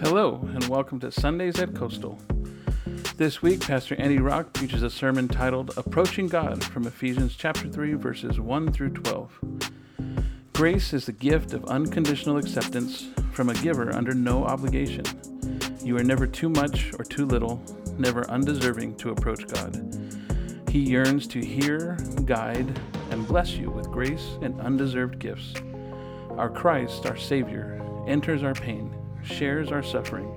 Hello, and welcome to Sundays at Coastal. This week, Pastor Andy Rock preaches a sermon titled Approaching God from Ephesians chapter 3, verses 1 through 12. Grace is the gift of unconditional acceptance from a giver under no obligation. You are never too much or too little, never undeserving to approach God. He yearns to hear, guide, and bless you with grace and undeserved gifts. Our Christ, our Savior, enters our pain, shares our suffering,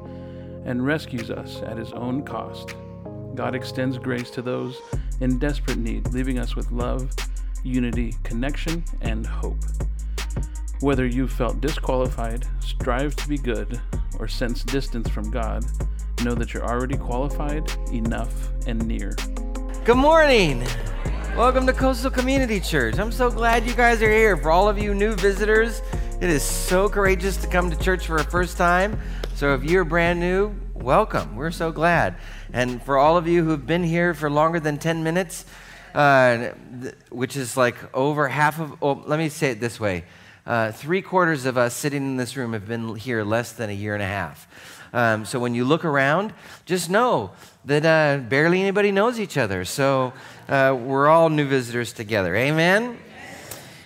and rescues us at his own cost. God extends grace to those in desperate need, leaving us with love, unity, connection, and hope. Whether you've felt disqualified, strive to be good, or sense distance from God, know that you're already qualified, enough, and near. Good morning. Welcome to Coastal Community Church. I'm so glad you guys are here. For all of you new visitors, it is so courageous to come to church for a first time. So if you're brand new, welcome. We're so glad. And for all of you who've been here for longer than 10 minutes, uh, th- which is like over half of, oh, let me say it this way. Uh, three quarters of us sitting in this room have been here less than a year and a half. Um, so when you look around, just know that uh, barely anybody knows each other. So uh, we're all new visitors together. Amen?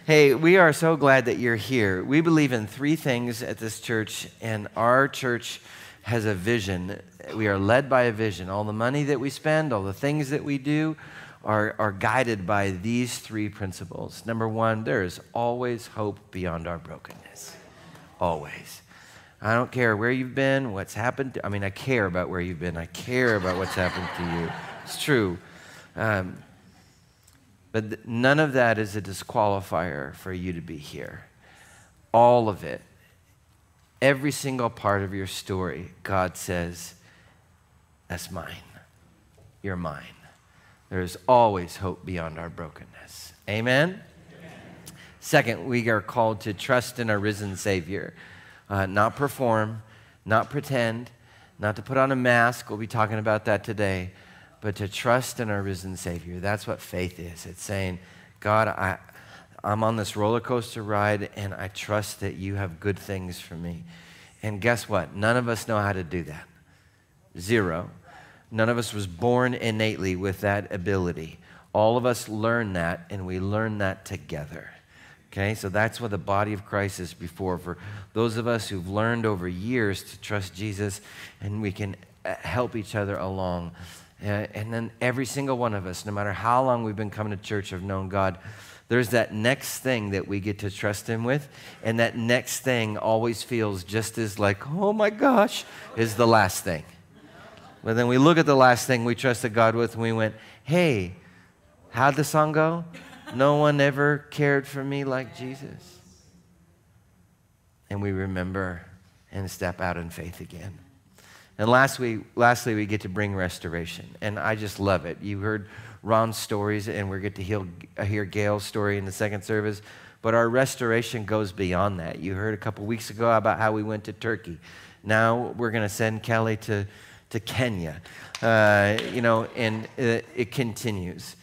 Hey, we are so glad that you're here. We believe in three things at this church, and our church has a vision. We are led by a vision. All the money that we spend, all the things that we do, are, are guided by these three principles. Number one, there is always hope beyond our brokenness. Always. I don't care where you've been, what's happened. I mean, I care about where you've been. I care about what's happened to you. It's true. Um, but none of that is a disqualifier for you to be here. All of it, every single part of your story, God says, That's mine. You're mine. There's always hope beyond our brokenness. Amen? Second, we are called to trust in our risen Savior, uh, not perform, not pretend, not to put on a mask. We'll be talking about that today, but to trust in our risen Savior. That's what faith is. It's saying, God, I, I'm on this roller coaster ride, and I trust that you have good things for me. And guess what? None of us know how to do that. Zero. None of us was born innately with that ability. All of us learn that, and we learn that together. Okay, so that's what the body of Christ is before. For those of us who've learned over years to trust Jesus, and we can uh, help each other along. Uh, and then every single one of us, no matter how long we've been coming to church, have known God. There's that next thing that we get to trust Him with, and that next thing always feels just as like, oh my gosh, is the last thing. But then we look at the last thing we trusted God with, and we went, hey, how'd the song go? No one ever cared for me like Jesus. And we remember and step out in faith again. And last week, lastly, we get to bring restoration. And I just love it. You heard Ron's stories, and we get to hear, hear Gail's story in the second service. But our restoration goes beyond that. You heard a couple weeks ago about how we went to Turkey. Now we're going to send Kelly to, to Kenya. Uh, you know, and it, it continues.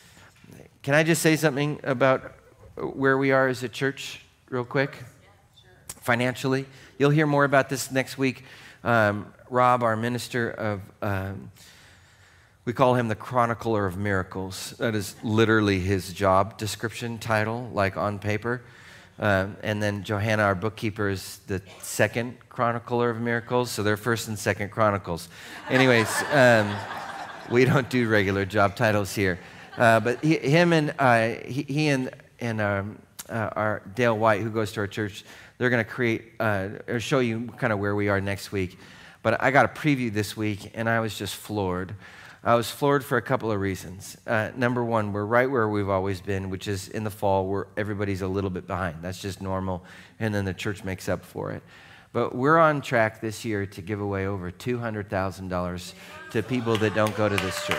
Can I just say something about where we are as a church, real quick? Financially, you'll hear more about this next week. Um, Rob, our minister of, um, we call him the chronicler of miracles. That is literally his job description title, like on paper. Um, and then Johanna, our bookkeeper, is the second chronicler of miracles. So they're first and second chronicles. Anyways, um, we don't do regular job titles here. Uh, but he, him and uh, he, he, and, and um, uh, our Dale White, who goes to our church, they're going to create uh, or show you kind of where we are next week. But I got a preview this week, and I was just floored. I was floored for a couple of reasons. Uh, number one, we're right where we've always been, which is in the fall where everybody's a little bit behind. That's just normal, and then the church makes up for it. But we're on track this year to give away over $200,000 to people that don't go to this church.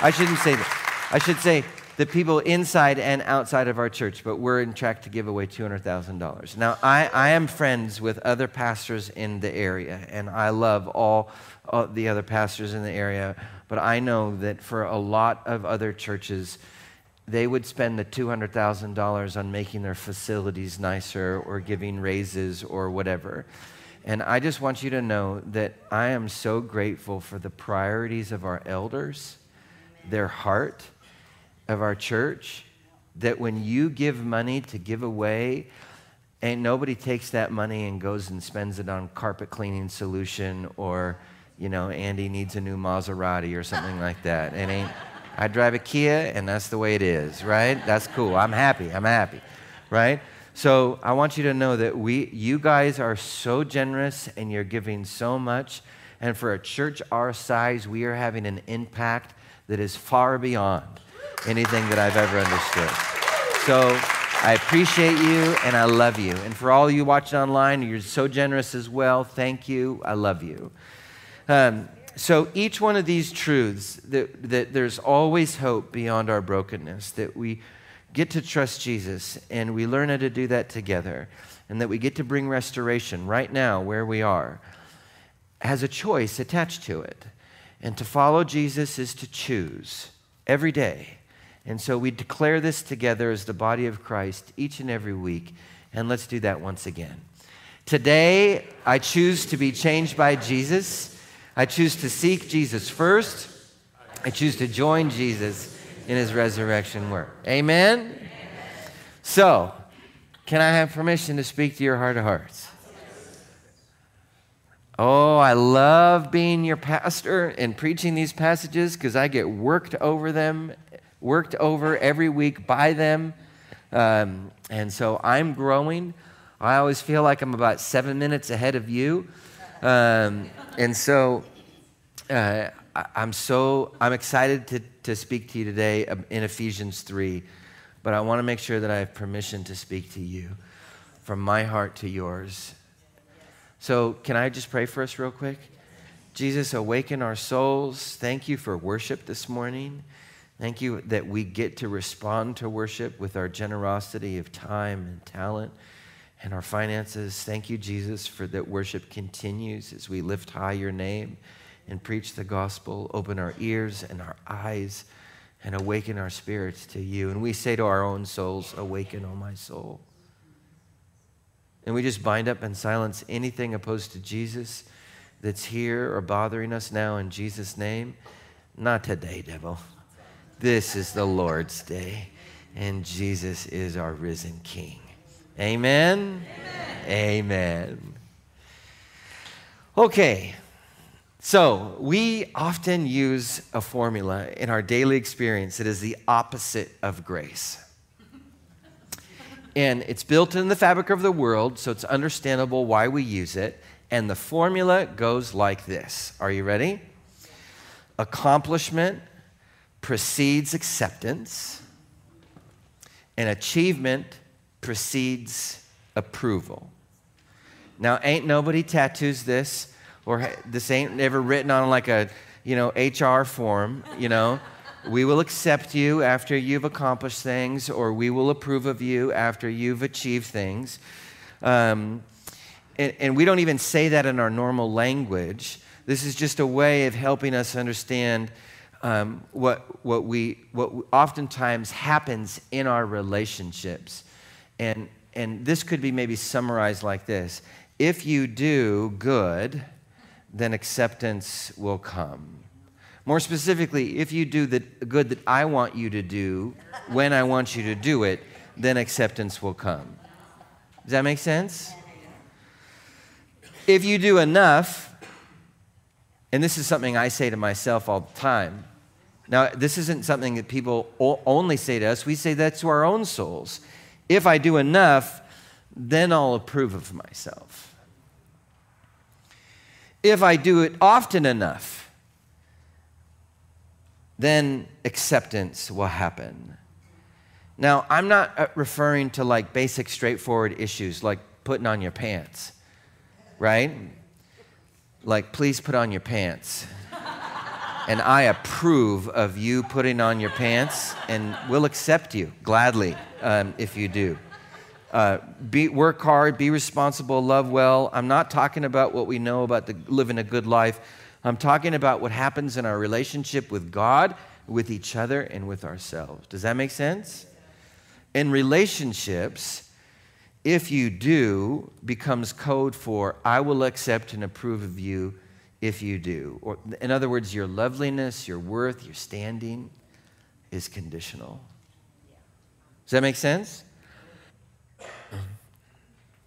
I shouldn't say that. I should say the people inside and outside of our church, but we're in track to give away $200,000. Now, I, I am friends with other pastors in the area, and I love all, all the other pastors in the area, but I know that for a lot of other churches, they would spend the $200,000 on making their facilities nicer or giving raises or whatever. And I just want you to know that I am so grateful for the priorities of our elders, their heart of our church, that when you give money to give away, ain't nobody takes that money and goes and spends it on carpet cleaning solution or, you know, Andy needs a new Maserati or something like that. It ain't. I drive a Kia and that's the way it is, right? That's cool. I'm happy. I'm happy, right? So I want you to know that we, you guys are so generous and you're giving so much. And for a church our size, we are having an impact that is far beyond anything that I've ever understood. So I appreciate you and I love you. And for all you watching online, you're so generous as well. Thank you. I love you. Um, so each one of these truths that, that there's always hope beyond our brokenness, that we get to trust Jesus and we learn how to do that together, and that we get to bring restoration right now where we are, has a choice attached to it. And to follow Jesus is to choose every day. And so we declare this together as the body of Christ each and every week. And let's do that once again. Today, I choose to be changed by Jesus. I choose to seek Jesus first. I choose to join Jesus in his resurrection work. Amen? Amen? So, can I have permission to speak to your heart of hearts? Oh, I love being your pastor and preaching these passages because I get worked over them, worked over every week by them. Um, and so I'm growing. I always feel like I'm about seven minutes ahead of you. Um, and so uh, I'm so I'm excited to, to speak to you today in Ephesians 3, but I want to make sure that I have permission to speak to you from my heart to yours. So, can I just pray for us real quick? Jesus, awaken our souls. Thank you for worship this morning. Thank you that we get to respond to worship with our generosity of time and talent and our finances. Thank you, Jesus, for that worship continues as we lift high your name and preach the gospel, open our ears and our eyes, and awaken our spirits to you. And we say to our own souls, Awaken, O my soul. And we just bind up and silence anything opposed to Jesus that's here or bothering us now in Jesus' name. Not today, devil. This is the Lord's day, and Jesus is our risen King. Amen. Amen. Amen. Okay. So, we often use a formula in our daily experience that is the opposite of grace. And it's built in the fabric of the world, so it's understandable why we use it. And the formula goes like this Are you ready? Accomplishment precedes acceptance, and achievement precedes approval. Now, ain't nobody tattoos this or this ain't ever written on like a, you know, HR form, you know. we will accept you after you've accomplished things, or we will approve of you after you've achieved things. Um, and, and we don't even say that in our normal language. This is just a way of helping us understand um, what, what, we, what oftentimes happens in our relationships. And, and this could be maybe summarized like this If you do good, then acceptance will come. More specifically, if you do the good that I want you to do when I want you to do it, then acceptance will come. Does that make sense? If you do enough, and this is something I say to myself all the time. Now, this isn't something that people only say to us, we say that to our own souls. If I do enough, then I'll approve of myself if I do it often enough, then acceptance will happen. Now, I'm not uh, referring to like basic, straightforward issues like putting on your pants, right? Like, please put on your pants. and I approve of you putting on your pants and we'll accept you gladly um, if you do. Uh, be, work hard, be responsible, love well. I'm not talking about what we know about the, living a good life. I'm talking about what happens in our relationship with God, with each other, and with ourselves. Does that make sense? In relationships, if you do becomes code for I will accept and approve of you if you do. Or, in other words, your loveliness, your worth, your standing is conditional. Does that make sense?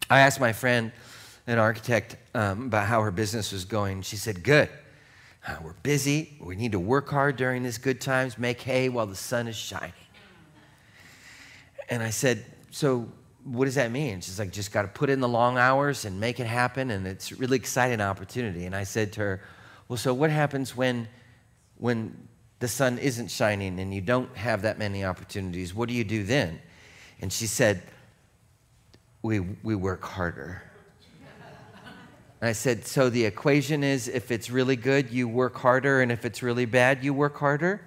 I asked my friend, an architect, um, about how her business was going. She said, Good. Uh, we're busy. We need to work hard during these good times, make hay while the sun is shining. And I said, So what does that mean? She's like, just got to put in the long hours and make it happen, and it's a really exciting opportunity. And I said to her, well, so what happens when, when the sun isn't shining and you don't have that many opportunities? What do you do then? And she said, we, we work harder. And I said, so the equation is if it's really good, you work harder, and if it's really bad, you work harder?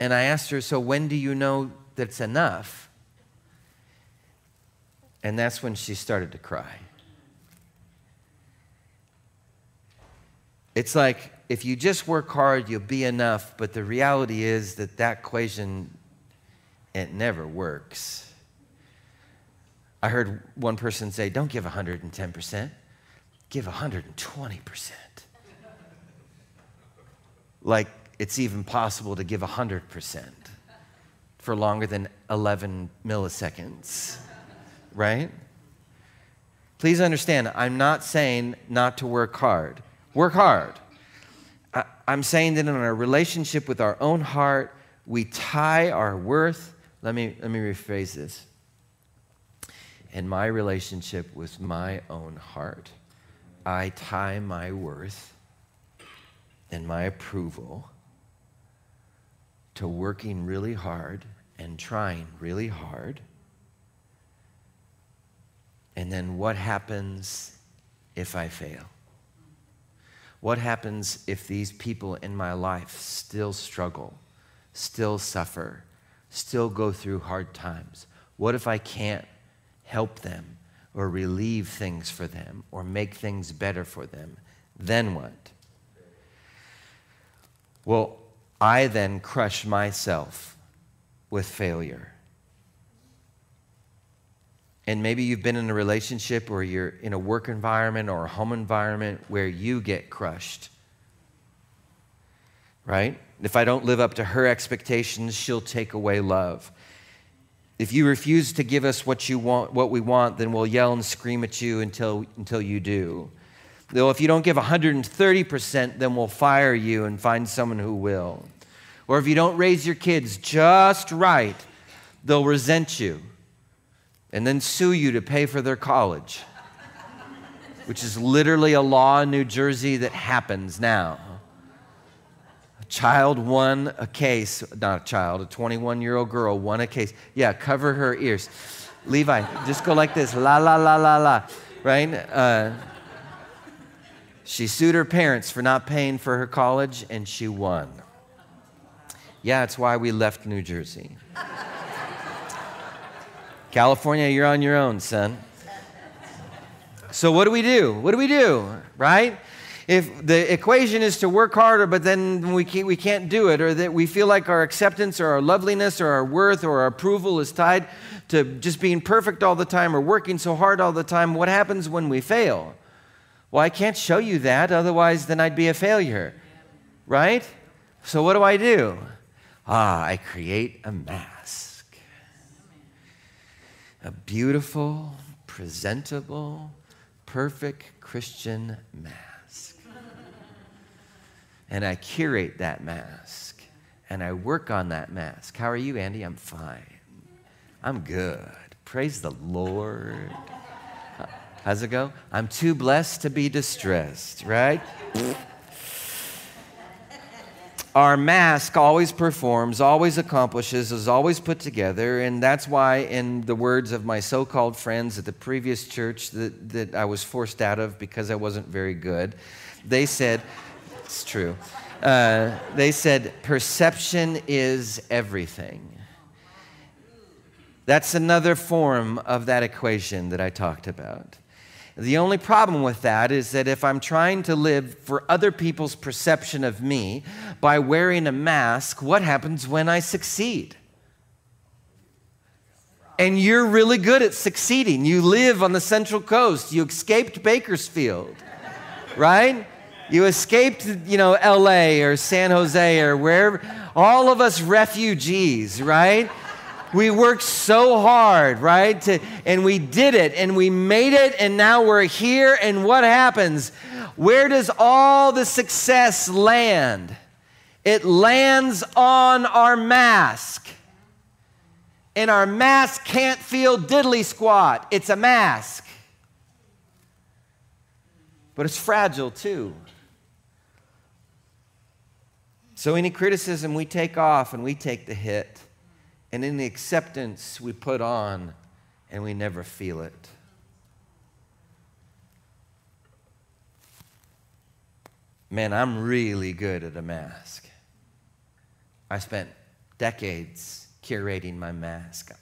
And I asked her, so when do you know that's enough? And that's when she started to cry. It's like if you just work hard, you'll be enough, but the reality is that that equation, it never works. I heard one person say, Don't give 110%, give 120%. like it's even possible to give 100% for longer than 11 milliseconds right? Please understand, I'm not saying not to work hard. Work hard. I, am saying that in our relationship with our own heart, we tie our worth. Let me, let me rephrase this. In my relationship with my own heart, I tie my worth and my approval to working really hard and trying really hard and then what happens if I fail? What happens if these people in my life still struggle, still suffer, still go through hard times? What if I can't help them or relieve things for them or make things better for them? Then what? Well, I then crush myself with failure. And maybe you've been in a relationship or you're in a work environment or a home environment where you get crushed. Right? If I don't live up to her expectations, she'll take away love. If you refuse to give us what you want, what we want, then we'll yell and scream at you until, until you do. Though if you don't give 130%, then we'll fire you and find someone who will. Or if you don't raise your kids just right, they'll resent you and then sue you to pay for their college, which is literally a law in New Jersey that happens now. A child won a case, not a child, a 21 year old girl won a case. Yeah, cover her ears. Levi, just go like this la, la, la, la, la, right? Uh, she sued her parents for not paying for her college and she won. Yeah, it's why we left New Jersey. California, you're on your own, son. So, what do we do? What do we do, right? If the equation is to work harder, but then we can't, we can't do it, or that we feel like our acceptance or our loveliness or our worth or our approval is tied to just being perfect all the time or working so hard all the time, what happens when we fail? Well, I can't show you that, otherwise, then I'd be a failure, right? So, what do I do? Ah, I create a mask a beautiful, presentable, perfect Christian mask. And I curate that mask and I work on that mask. How are you, Andy? I'm fine. I'm good. Praise the Lord. How's it go? I'm too blessed to be distressed, right? Our mask always performs, always accomplishes, is always put together. And that's why, in the words of my so called friends at the previous church that, that I was forced out of because I wasn't very good, they said, it's true. Uh, they said, perception is everything. That's another form of that equation that I talked about. The only problem with that is that if I'm trying to live for other people's perception of me by wearing a mask, what happens when I succeed? and you're really good at succeeding. You live on the Central Coast. You escaped Bakersfield, right? You escaped, you know, LA or San Jose or wherever. All of us refugees, right? We worked so hard, right? To, and we did it and we made it and now we're here. And what happens? Where does all the success land? It lands on our mask. And our mask can't feel diddly squat. It's a mask. But it's fragile too. So, any criticism we take off and we take the hit, and in the acceptance we put on and we never feel it. Man, I'm really good at a mask. I spent decades curating my mask.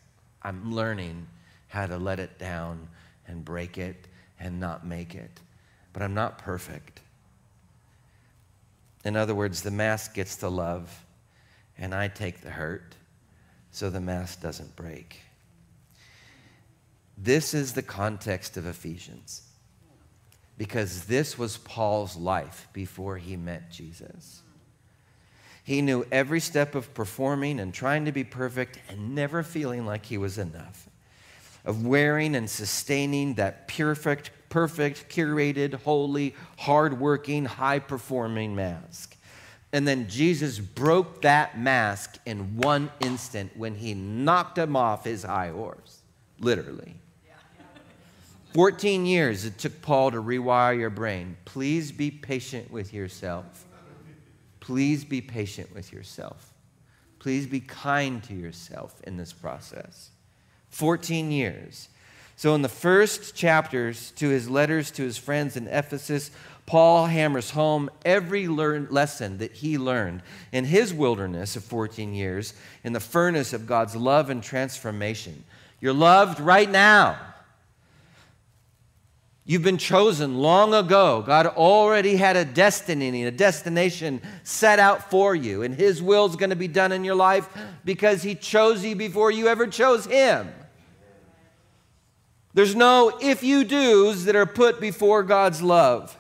I'm learning how to let it down and break it and not make it. But I'm not perfect. In other words, the mask gets the love, and I take the hurt, so the mask doesn't break. This is the context of Ephesians, because this was Paul's life before he met Jesus. He knew every step of performing and trying to be perfect and never feeling like he was enough, of wearing and sustaining that perfect, perfect, curated, holy, hardworking, high performing mask. And then Jesus broke that mask in one instant when he knocked him off his high horse, literally. 14 years it took Paul to rewire your brain. Please be patient with yourself. Please be patient with yourself. Please be kind to yourself in this process. 14 years. So, in the first chapters to his letters to his friends in Ephesus, Paul hammers home every learn, lesson that he learned in his wilderness of 14 years in the furnace of God's love and transformation. You're loved right now. You've been chosen long ago. God already had a destiny, a destination set out for you, and His will is going to be done in your life because He chose you before you ever chose Him. There's no if you do's that are put before God's love.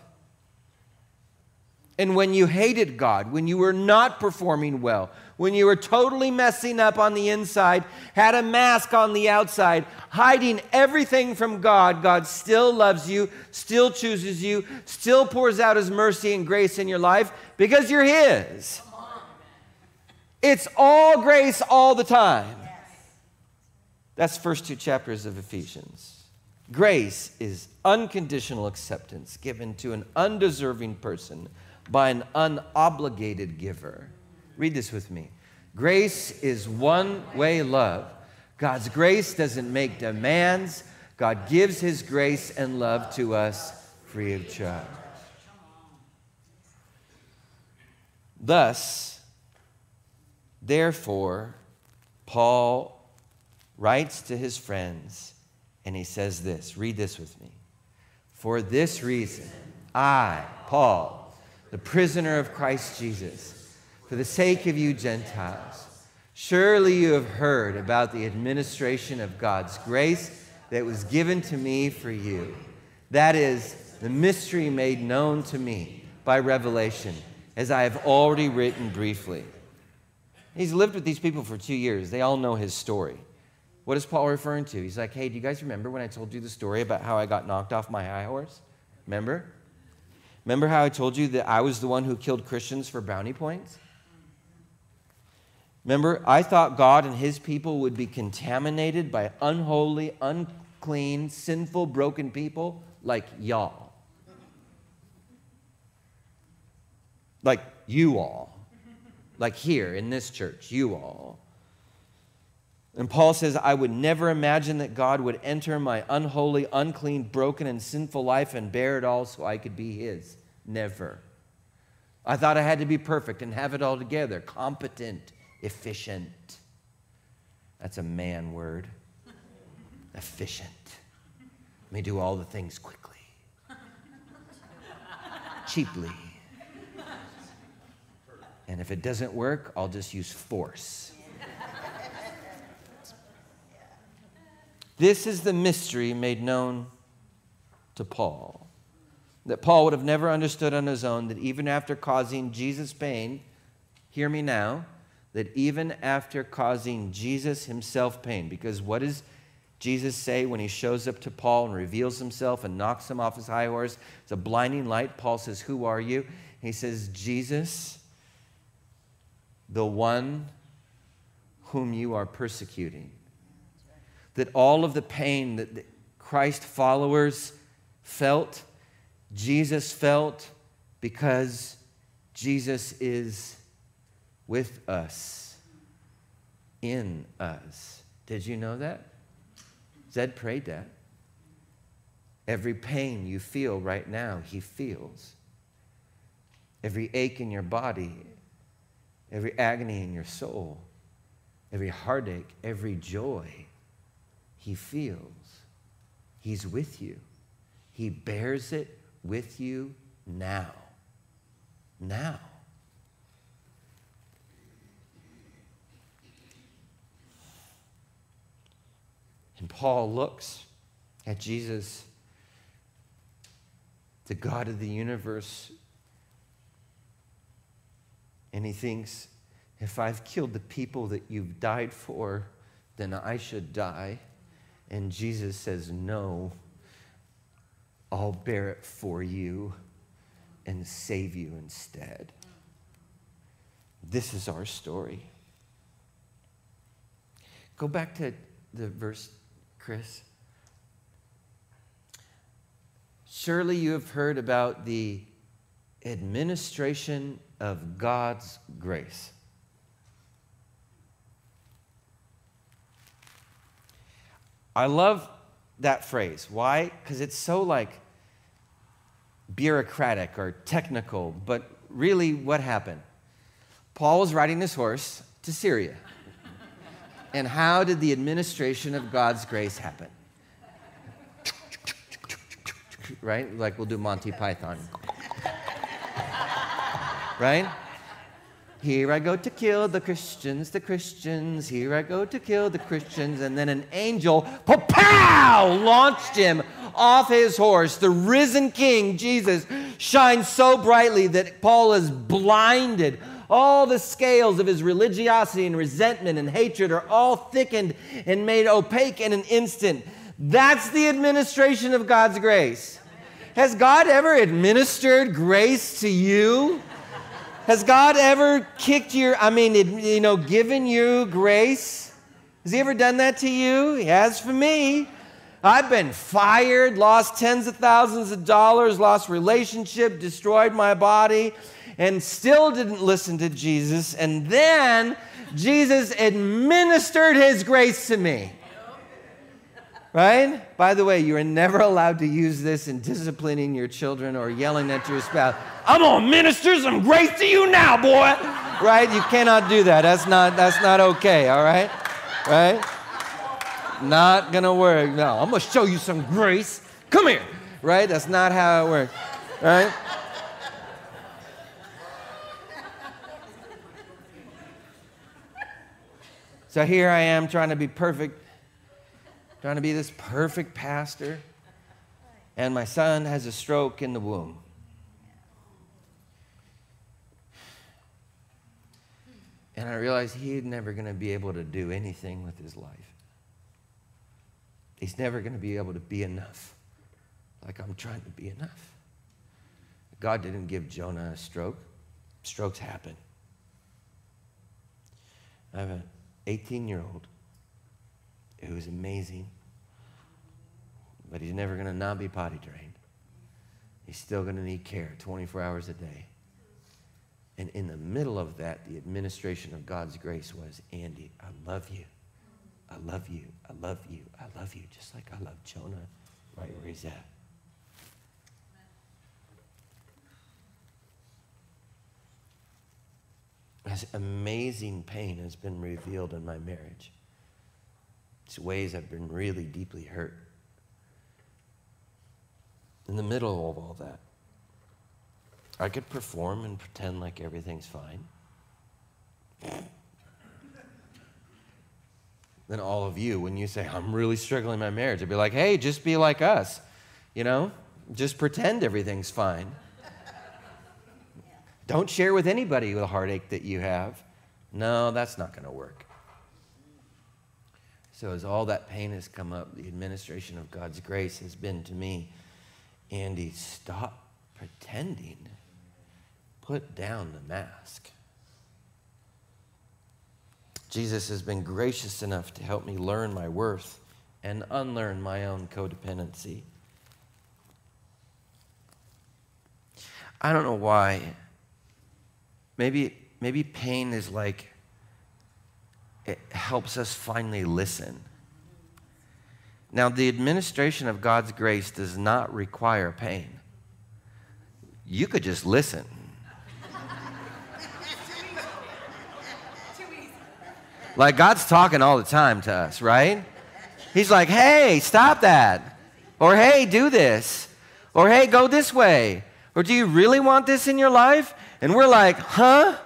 And when you hated God, when you were not performing well, when you were totally messing up on the inside, had a mask on the outside, hiding everything from God, God still loves you, still chooses you, still pours out His mercy and grace in your life because you're His. It's all grace all the time. That's first two chapters of Ephesians. Grace is unconditional acceptance given to an undeserving person by an unobligated giver. Read this with me. Grace is one way love. God's grace doesn't make demands, God gives His grace and love to us free of charge. Thus, therefore, Paul writes to his friends and he says this read this with me. For this reason, I, Paul, the prisoner of Christ Jesus, for the sake of you Gentiles, surely you have heard about the administration of God's grace that was given to me for you. That is, the mystery made known to me by revelation, as I have already written briefly. He's lived with these people for two years. They all know his story. What is Paul referring to? He's like, hey, do you guys remember when I told you the story about how I got knocked off my high horse? Remember? Remember how I told you that I was the one who killed Christians for bounty points? Remember, I thought God and his people would be contaminated by unholy, unclean, sinful, broken people like y'all. Like you all. Like here in this church, you all. And Paul says, I would never imagine that God would enter my unholy, unclean, broken, and sinful life and bear it all so I could be his. Never. I thought I had to be perfect and have it all together, competent, efficient. That's a man word. Efficient. Let me do all the things quickly, cheaply. And if it doesn't work, I'll just use force. This is the mystery made known to Paul. That Paul would have never understood on his own that even after causing Jesus pain, hear me now, that even after causing Jesus himself pain, because what does Jesus say when he shows up to Paul and reveals himself and knocks him off his high horse? It's a blinding light. Paul says, Who are you? He says, Jesus, the one whom you are persecuting. That all of the pain that Christ followers felt, Jesus felt because Jesus is with us, in us. Did you know that? Zed prayed that. Every pain you feel right now, he feels. Every ache in your body, every agony in your soul, every heartache, every joy, he feels. He's with you. He bears it with you now. Now. And Paul looks at Jesus, the God of the universe, and he thinks, if I've killed the people that you've died for, then I should die. And Jesus says, No, I'll bear it for you and save you instead. This is our story. Go back to the verse Chris? Surely you have heard about the administration of God's grace. I love that phrase. Why? Because it's so like bureaucratic or technical, but really what happened? Paul was riding his horse to Syria. And how did the administration of God's grace happen? Right? Like we'll do Monty Python. Right? Here I go to kill the Christians, the Christians. Here I go to kill the Christians. And then an angel, pow, launched him off his horse. The risen King, Jesus, shines so brightly that Paul is blinded all the scales of his religiosity and resentment and hatred are all thickened and made opaque in an instant. That's the administration of God's grace. Has God ever administered grace to you? Has God ever kicked your, I mean, you know, given you grace? Has He ever done that to you? He has for me. I've been fired, lost tens of thousands of dollars, lost relationship, destroyed my body and still didn't listen to Jesus. And then Jesus administered his grace to me. Right? By the way, you are never allowed to use this in disciplining your children or yelling at your spouse. I'm gonna minister some grace to you now, boy. Right? You cannot do that. That's not that's not okay, all right? Right? Not gonna work. No, I'm gonna show you some grace. Come here. Right? That's not how it works. Right? So here I am trying to be perfect, trying to be this perfect pastor, and my son has a stroke in the womb. And I realized he's never going to be able to do anything with his life. He's never going to be able to be enough like I'm trying to be enough. God didn't give Jonah a stroke, strokes happen. I have an 18 year old who's amazing, but he's never going to not be potty trained. He's still going to need care 24 hours a day. And in the middle of that, the administration of God's grace was Andy, I love you. I love you. I love you. I love you, just like I love Jonah right where he's at. as amazing pain has been revealed in my marriage. Ways I've been really deeply hurt. In the middle of all that, I could perform and pretend like everything's fine. then all of you when you say, I'm really struggling in my marriage. I'd be like, hey, just be like us. You know, just pretend everything's fine. Don't share with anybody the heartache that you have. No, that's not going to work. So, as all that pain has come up, the administration of God's grace has been to me, Andy, stop pretending. Put down the mask. Jesus has been gracious enough to help me learn my worth and unlearn my own codependency. I don't know why. Maybe, maybe pain is like it helps us finally listen. Now, the administration of God's grace does not require pain. You could just listen. Like God's talking all the time to us, right? He's like, hey, stop that. Or hey, do this. Or hey, go this way. Or do you really want this in your life? And we're like, huh?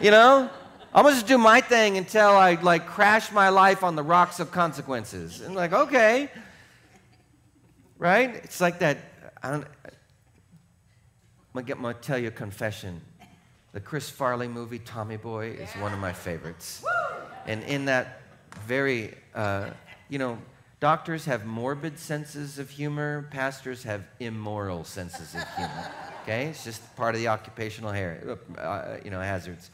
You know? I'm gonna just do my thing until I like crash my life on the rocks of consequences. And like, okay. Right? It's like that. I don't, I'm gonna, get, I'm gonna tell you a confession. The Chris Farley movie, Tommy Boy, is one of my favorites. And in that very, uh, you know, doctors have morbid senses of humor, pastors have immoral senses of humor. Okay? It's just part of the occupational hair, uh, you know, hazards.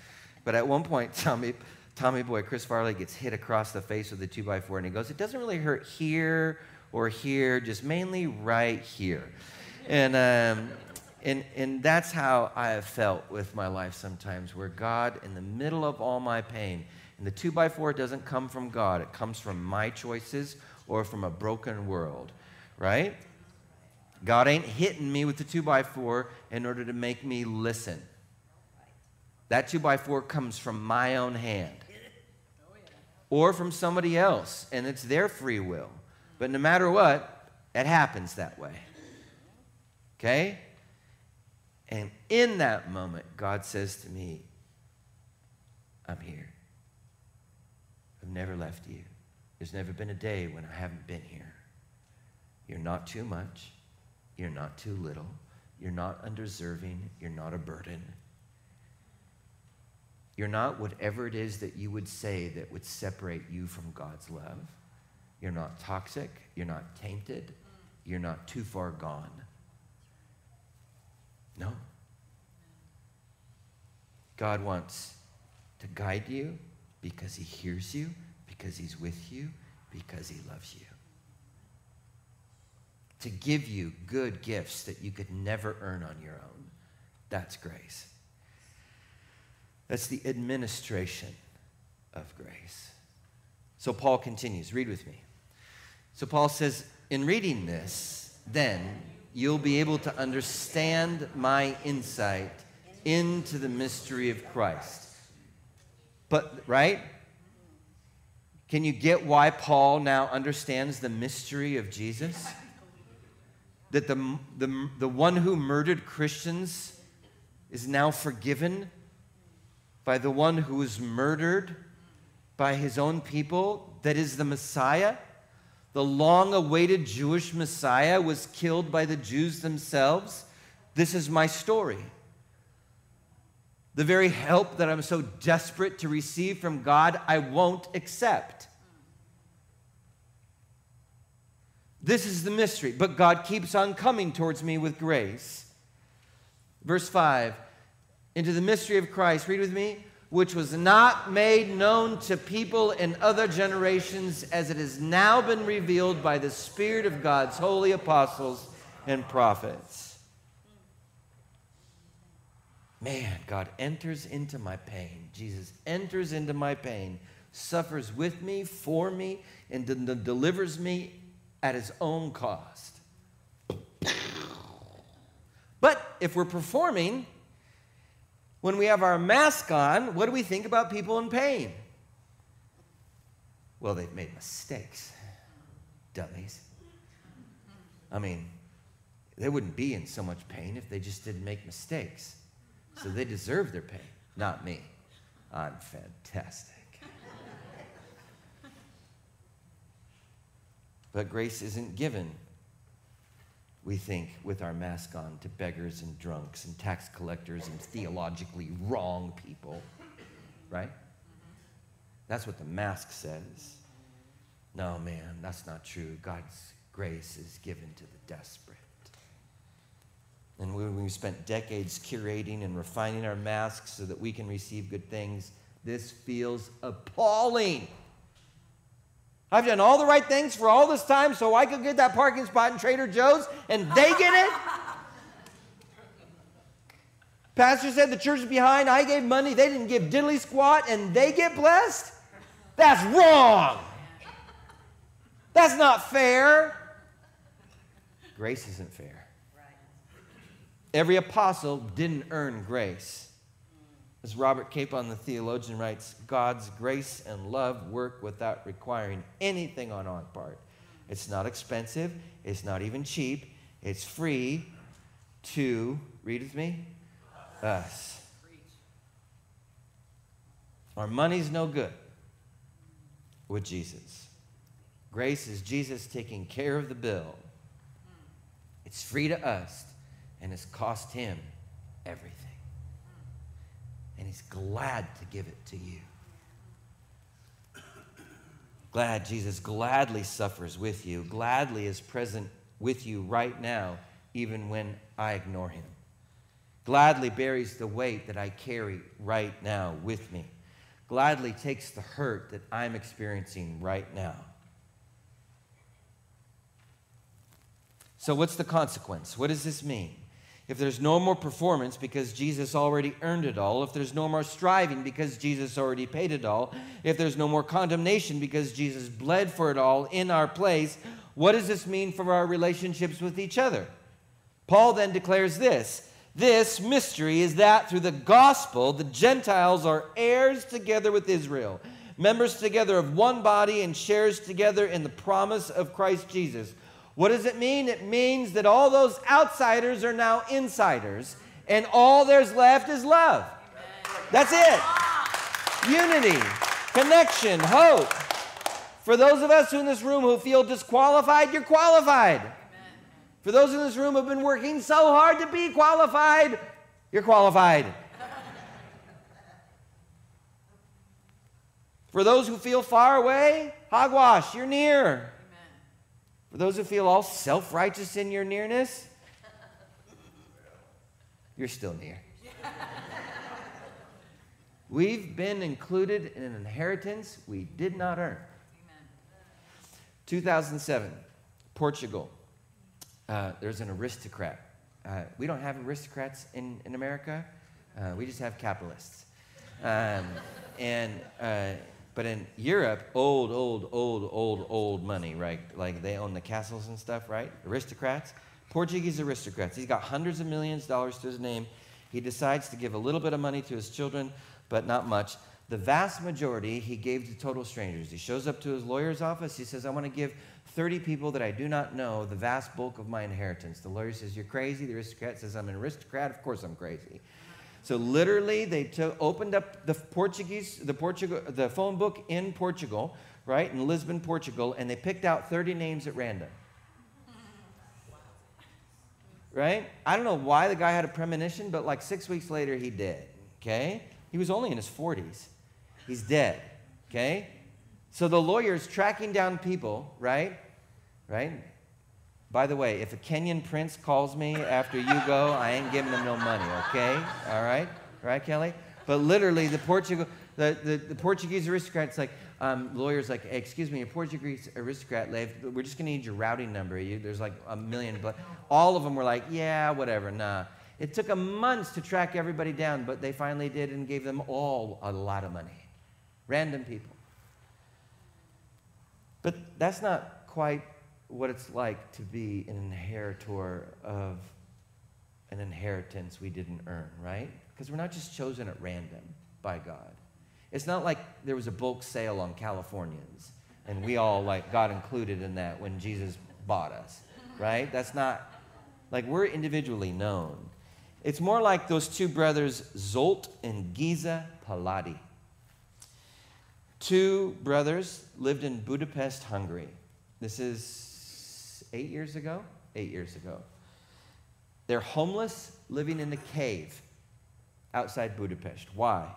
But at one point, Tommy, Tommy Boy, Chris Farley, gets hit across the face with a two by four, and he goes, It doesn't really hurt here or here, just mainly right here. And, um, and, and that's how I have felt with my life sometimes, where God, in the middle of all my pain, and the two by four doesn't come from God, it comes from my choices or from a broken world, right? God ain't hitting me with the two by four in order to make me listen. That two by four comes from my own hand or from somebody else, and it's their free will. But no matter what, it happens that way. Okay? And in that moment, God says to me, I'm here. I've never left you. There's never been a day when I haven't been here. You're not too much. You're not too little. You're not undeserving. You're not a burden. You're not whatever it is that you would say that would separate you from God's love. You're not toxic. You're not tainted. You're not too far gone. No. God wants to guide you because he hears you, because he's with you, because he loves you. To give you good gifts that you could never earn on your own. That's grace. That's the administration of grace. So Paul continues. Read with me. So Paul says, in reading this, then you'll be able to understand my insight into the mystery of Christ. But, right? Can you get why Paul now understands the mystery of Jesus? That the, the, the one who murdered Christians is now forgiven by the one who was murdered by his own people, that is the Messiah. The long awaited Jewish Messiah was killed by the Jews themselves. This is my story. The very help that I'm so desperate to receive from God, I won't accept. This is the mystery, but God keeps on coming towards me with grace. Verse 5 into the mystery of Christ. Read with me. Which was not made known to people in other generations, as it has now been revealed by the Spirit of God's holy apostles and prophets. Man, God enters into my pain. Jesus enters into my pain, suffers with me, for me, and de- delivers me at his own cost. But if we're performing, when we have our mask on, what do we think about people in pain? Well, they've made mistakes. Dummies. I mean, they wouldn't be in so much pain if they just didn't make mistakes. So they deserve their pain, not me. I'm fantastic. But grace isn't given, we think, with our mask on to beggars and drunks and tax collectors and theologically wrong people, right? That's what the mask says. No, man, that's not true. God's grace is given to the desperate. And we, we spent decades curating and refining our masks so that we can receive good things. This feels appalling. I've done all the right things for all this time so I could get that parking spot in Trader Joe's and they get it? Pastor said the church is behind. I gave money. They didn't give diddly squat and they get blessed? That's wrong. That's not fair. Grace isn't fair. Every apostle didn't earn grace. As Robert Capon, the theologian, writes, God's grace and love work without requiring anything on our part. It's not expensive, it's not even cheap, it's free to, read with me, us. Our money's no good with Jesus. Grace is Jesus taking care of the bill. It's free to us, and it's cost him everything and He's glad to give it to you. Glad Jesus gladly suffers with you, gladly is present with you right now, even when I ignore Him. Gladly bears the weight that I carry right now with me. Gladly takes the hurt that I'm experiencing right now. So, what's the consequence? What does this mean? If there's no more performance because Jesus already earned it all, if there's no more striving because Jesus already paid it all, if there's no more condemnation because Jesus bled for it all in our place, what does this mean for our relationships with each other? Paul then declares this this mystery is that through the gospel, the Gentiles are heirs together with Israel, members together of one body, and shares together in the promise of Christ Jesus. What does it mean? It means that all those outsiders are now insiders, and all there's left is love. That's it. Unity, connection, hope. For those of us who in this room who feel disqualified, you're qualified. For those in this room who have been working so hard to be qualified, you're qualified. For those who feel far away, hogwash, you're near. For those who feel all self righteous in your nearness, you're still near. We've been included in an inheritance we did not earn. Amen. 2007, Portugal. Uh, there's an aristocrat. Uh, we don't have aristocrats in, in America, uh, we just have capitalists. Um, and uh, but in Europe, old, old, old, old, old money, right? Like they own the castles and stuff, right? Aristocrats. Portuguese aristocrats. He's got hundreds of millions of dollars to his name. He decides to give a little bit of money to his children, but not much. The vast majority he gave to total strangers. He shows up to his lawyer's office. He says, I want to give 30 people that I do not know the vast bulk of my inheritance. The lawyer says, You're crazy. The aristocrat says, I'm an aristocrat. Of course I'm crazy. So literally, they opened up the Portuguese, the Portugal, the phone book in Portugal, right in Lisbon, Portugal, and they picked out 30 names at random. Right? I don't know why the guy had a premonition, but like six weeks later, he did. Okay? He was only in his 40s. He's dead. Okay? So the lawyer's tracking down people, right? Right? By the way, if a Kenyan prince calls me after you go, I ain't giving him no money, okay? All right? Right, Kelly? But literally, the, Portugal, the, the, the Portuguese aristocrat's like, um, lawyer's like, hey, excuse me, a Portuguese aristocrat, we're just going to need your routing number. You, there's like a million. But all of them were like, yeah, whatever, nah. It took them months to track everybody down, but they finally did and gave them all a lot of money. Random people. But that's not quite what it's like to be an inheritor of an inheritance we didn't earn, right? Because we're not just chosen at random by God. It's not like there was a bulk sale on Californians and we all like got included in that when Jesus bought us, right? That's not like we're individually known. It's more like those two brothers, Zsolt and Geza Peladi. Two brothers lived in Budapest, Hungary. This is eight years ago. Eight years ago. They're homeless, living in a cave outside Budapest. Why?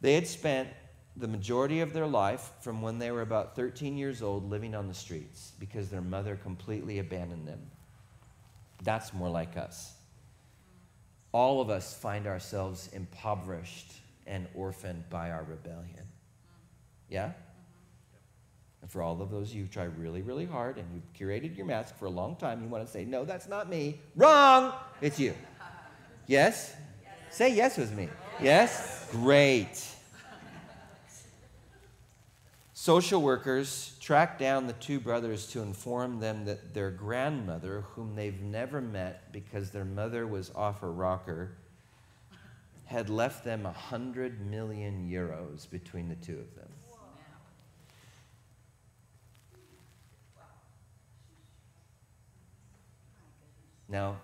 They had spent the majority of their life from when they were about 13 years old living on the streets because their mother completely abandoned them. That's more like us. All of us find ourselves impoverished and orphaned by our rebellion. Yeah? And for all of those of you who try really, really hard and you've curated your mask for a long time, you want to say, No, that's not me. Wrong! It's you. Yes? yes. Say yes with me. Yes? Great. Social workers track down the two brothers to inform them that their grandmother, whom they've never met because their mother was off a rocker, had left them a hundred million euros between the two of them. Now,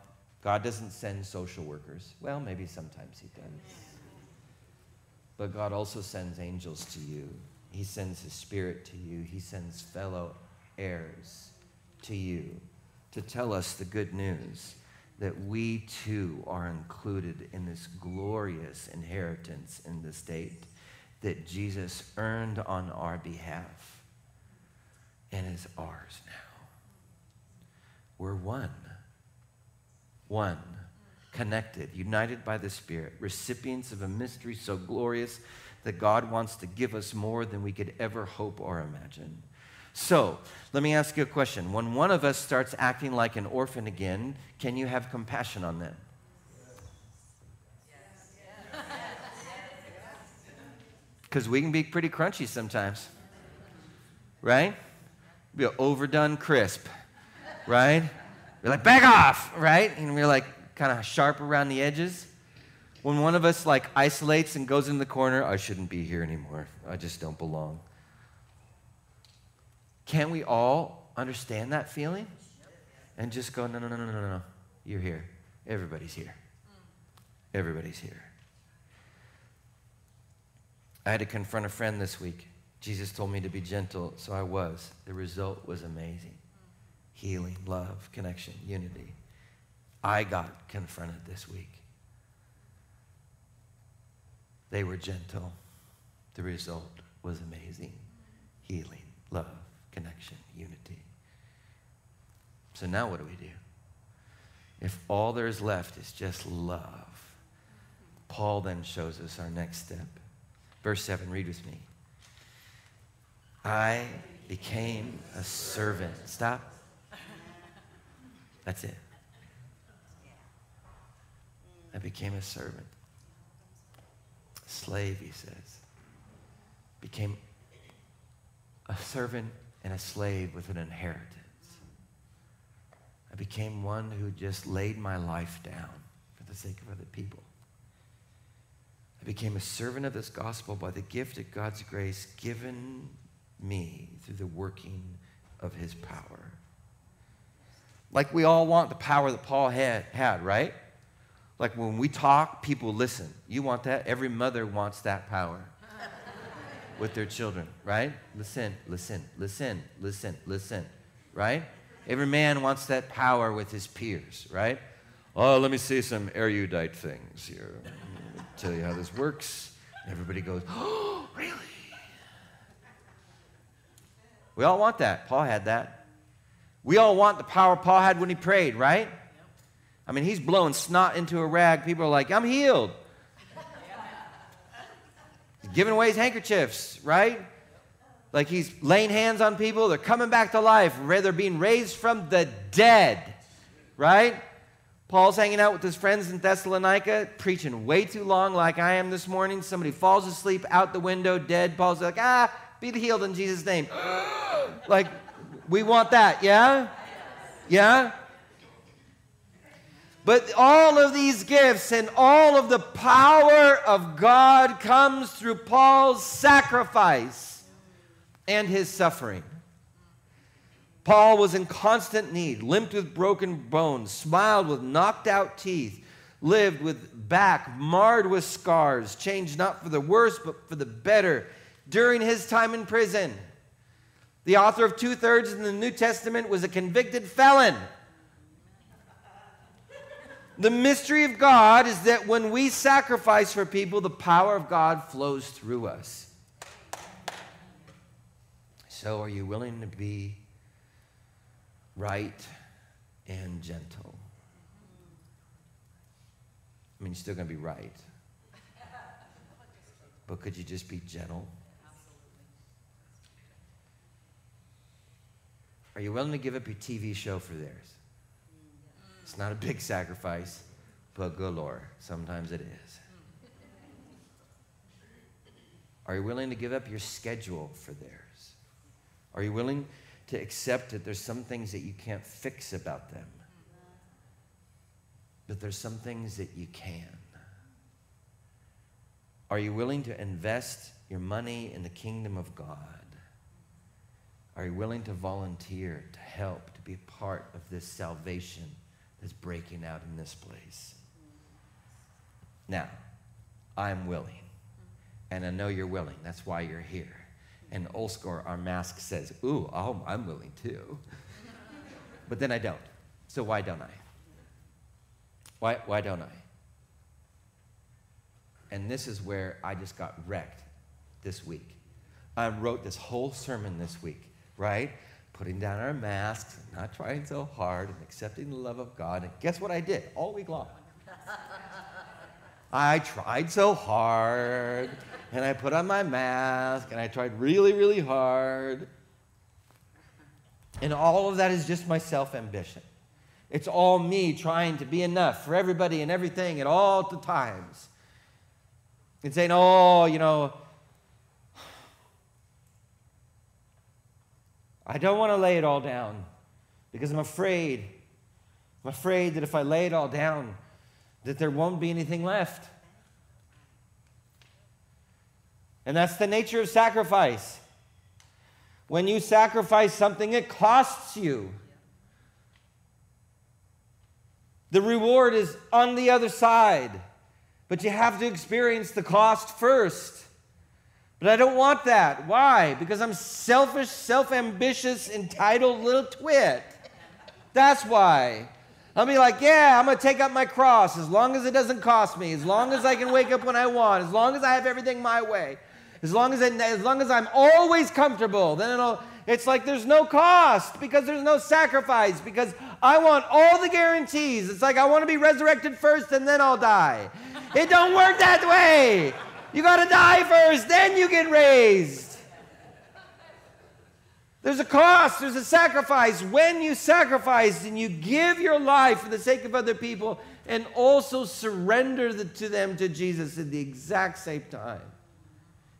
God doesn't send social workers. Well, maybe sometimes He does. But God also sends angels to you he sends His Spirit to you, He sends fellow heirs to you to tell us the good news that we too are included in this glorious inheritance in the state that Jesus earned on our behalf and is ours now. We're one. One. Connected, united by the Spirit, recipients of a mystery so glorious that God wants to give us more than we could ever hope or imagine. So, let me ask you a question. When one of us starts acting like an orphan again, can you have compassion on them? Because we can be pretty crunchy sometimes, right? Be overdone crisp, right? We're like, back off, right? And we're like kind of sharp around the edges when one of us like isolates and goes in the corner, I shouldn't be here anymore. I just don't belong. Can't we all understand that feeling? And just go, no, no, no, no, no, no. You're here. Everybody's here. Everybody's here. I had to confront a friend this week. Jesus told me to be gentle, so I was. The result was amazing healing, love, connection, unity. I got confronted this week. They were gentle. The result was amazing healing, love, connection, unity. So now what do we do? If all there is left is just love, Paul then shows us our next step. Verse 7, read with me. I became a servant. Stop. That's it. I became a servant A slave, he says, became a servant and a slave with an inheritance. I became one who just laid my life down for the sake of other people. I became a servant of this gospel by the gift of God's grace given me through the working of his power. Like we all want the power that Paul had, had right? Like when we talk, people listen. You want that? Every mother wants that power with their children, right? Listen, listen, listen, listen, listen, right? Every man wants that power with his peers, right? Oh, let me see some erudite things here. tell you how this works. everybody goes, oh, really? We all want that. Paul had that. We all want the power Paul had when he prayed, right? I mean, he's blowing snot into a rag. People are like, I'm healed. He's giving away his handkerchiefs, right? Like he's laying hands on people. They're coming back to life. They're being raised from the dead, right? Paul's hanging out with his friends in Thessalonica, preaching way too long, like I am this morning. Somebody falls asleep out the window, dead. Paul's like, ah, be healed in Jesus' name. like, we want that, yeah? Yeah? But all of these gifts and all of the power of God comes through Paul's sacrifice and his suffering. Paul was in constant need, limped with broken bones, smiled with knocked out teeth, lived with back marred with scars, changed not for the worse, but for the better during his time in prison. The author of two thirds in the New Testament was a convicted felon. The mystery of God is that when we sacrifice for people, the power of God flows through us. So, are you willing to be right and gentle? I mean, you're still going to be right. But could you just be gentle? Are you willing to give up your TV show for theirs? It's not a big sacrifice, but galore. Sometimes it is. Are you willing to give up your schedule for theirs? Are you willing to accept that there's some things that you can't fix about them, but there's some things that you can? Are you willing to invest your money in the kingdom of God? Are you willing to volunteer, to help, to be a part of this salvation that's breaking out in this place? Now, I'm willing. And I know you're willing. That's why you're here. And old score, our mask says, Ooh, oh, I'm willing too. but then I don't. So why don't I? Why, why don't I? And this is where I just got wrecked this week. I wrote this whole sermon this week, right? Putting down our masks, not trying so hard, and accepting the love of God. And guess what I did all week long? I tried so hard, and I put on my mask, and I tried really, really hard. And all of that is just my self ambition. It's all me trying to be enough for everybody and everything at all the times. And saying, oh, you know, I don't want to lay it all down because I'm afraid. I'm afraid that if I lay it all down, that there won't be anything left. And that's the nature of sacrifice. When you sacrifice something, it costs you. The reward is on the other side, but you have to experience the cost first. But I don't want that. Why? Because I'm selfish, self ambitious, entitled little twit. That's why. I'll be like, yeah, I'm going to take up my cross as long as it doesn't cost me, as long as I can wake up when I want, as long as I have everything my way, as long as, as, long as I'm always comfortable. Then it'll, it's like there's no cost because there's no sacrifice because I want all the guarantees. It's like I want to be resurrected first and then I'll die. It don't work that way. You got to die first, then you get raised. There's a cost, there's a sacrifice. When you sacrifice and you give your life for the sake of other people and also surrender the, to them to Jesus at the exact same time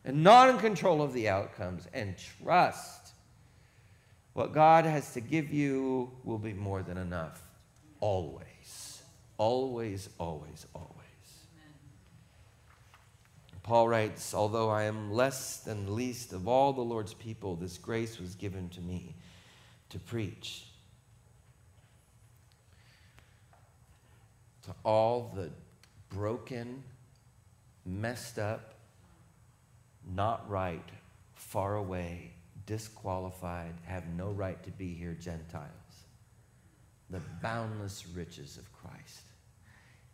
and not in control of the outcomes and trust what God has to give you will be more than enough. Always. Always, always, always. Paul writes, Although I am less than least of all the Lord's people, this grace was given to me to preach to all the broken, messed up, not right, far away, disqualified, have no right to be here Gentiles, the boundless riches of Christ,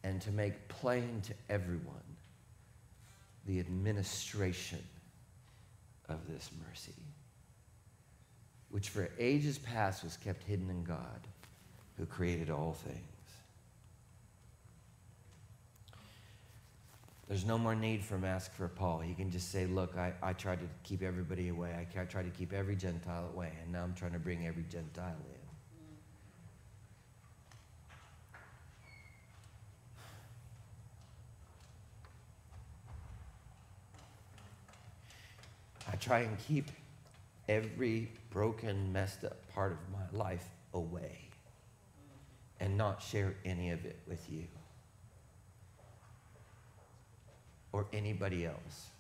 and to make plain to everyone the administration of this mercy, which for ages past was kept hidden in God, who created all things. There's no more need for mask for Paul. He can just say, Look, I, I tried to keep everybody away. I, I tried to keep every Gentile away, and now I'm trying to bring every Gentile in. I try and keep every broken, messed up part of my life away and not share any of it with you or anybody else.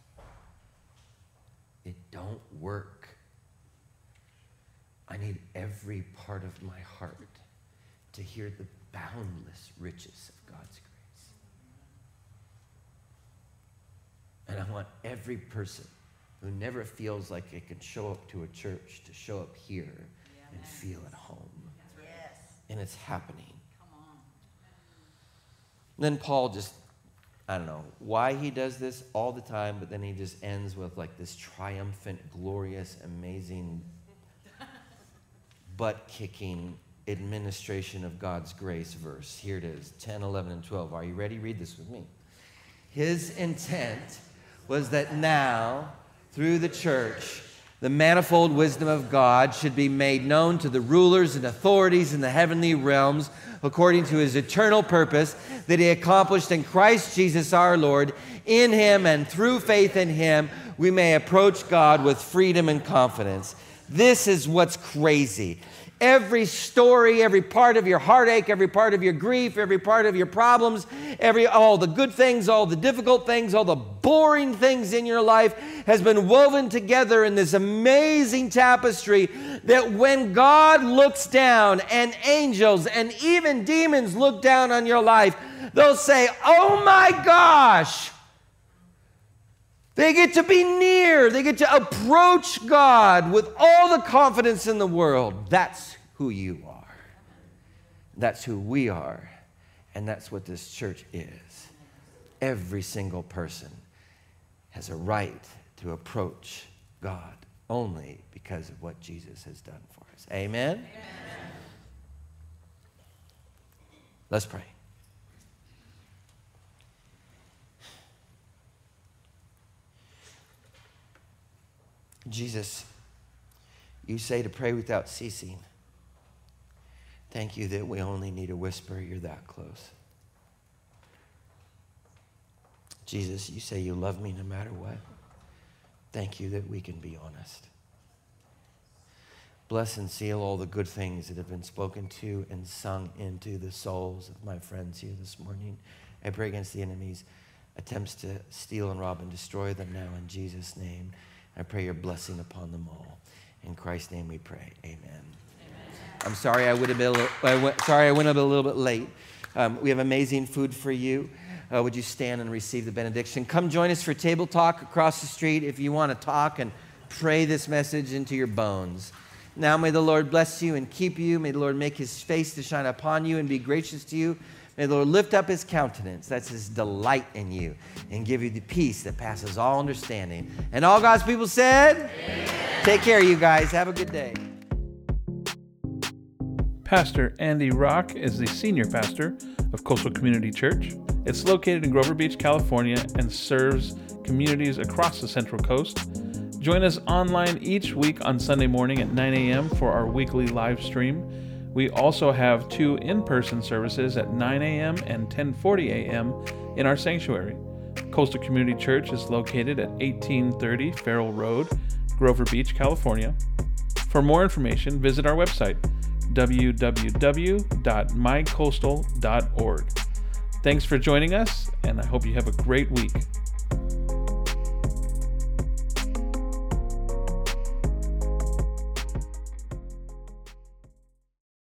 It don't work. I need every part of my heart to hear the boundless riches of God's grace. And I want every person who never feels like it can show up to a church to show up here and feel at home. And it's happening. Then Paul just, I don't know why he does this all the time, but then he just ends with like this triumphant, glorious, amazing, butt kicking administration of God's grace verse. Here it is 10, 11, and 12. Are you ready? Read this with me. His intent was that now, through the church, the manifold wisdom of God should be made known to the rulers and authorities in the heavenly realms according to his eternal purpose that he accomplished in Christ Jesus our Lord. In him and through faith in him, we may approach God with freedom and confidence. This is what's crazy every story, every part of your heartache, every part of your grief, every part of your problems, every all the good things, all the difficult things, all the boring things in your life has been woven together in this amazing tapestry that when God looks down and angels and even demons look down on your life, they'll say, "Oh my gosh, they get to be near. They get to approach God with all the confidence in the world. That's who you are. That's who we are. And that's what this church is. Every single person has a right to approach God only because of what Jesus has done for us. Amen? Amen. Let's pray. Jesus, you say to pray without ceasing. Thank you that we only need a whisper, you're that close. Jesus, you say you love me no matter what. Thank you that we can be honest. Bless and seal all the good things that have been spoken to and sung into the souls of my friends here this morning. I pray against the enemy's attempts to steal and rob and destroy them now in Jesus' name. I pray your blessing upon them all. In Christ's name we pray. Amen. Amen. I'm sorry I would have been. I went, sorry I went up a little bit late. Um, we have amazing food for you. Uh, would you stand and receive the benediction? Come join us for table talk across the street if you want to talk and pray this message into your bones. Now may the Lord bless you and keep you. May the Lord make his face to shine upon you and be gracious to you. May the Lord lift up his countenance, that's his delight in you, and give you the peace that passes all understanding. And all God's people said, Amen. Take care, you guys. Have a good day. Pastor Andy Rock is the senior pastor of Coastal Community Church. It's located in Grover Beach, California, and serves communities across the Central Coast. Join us online each week on Sunday morning at 9 a.m. for our weekly live stream. We also have two in-person services at 9 a.m. and 10:40 a.m. in our sanctuary. Coastal Community Church is located at 1830 Farroll Road, Grover Beach, California. For more information, visit our website www.mycoastal.org. Thanks for joining us, and I hope you have a great week.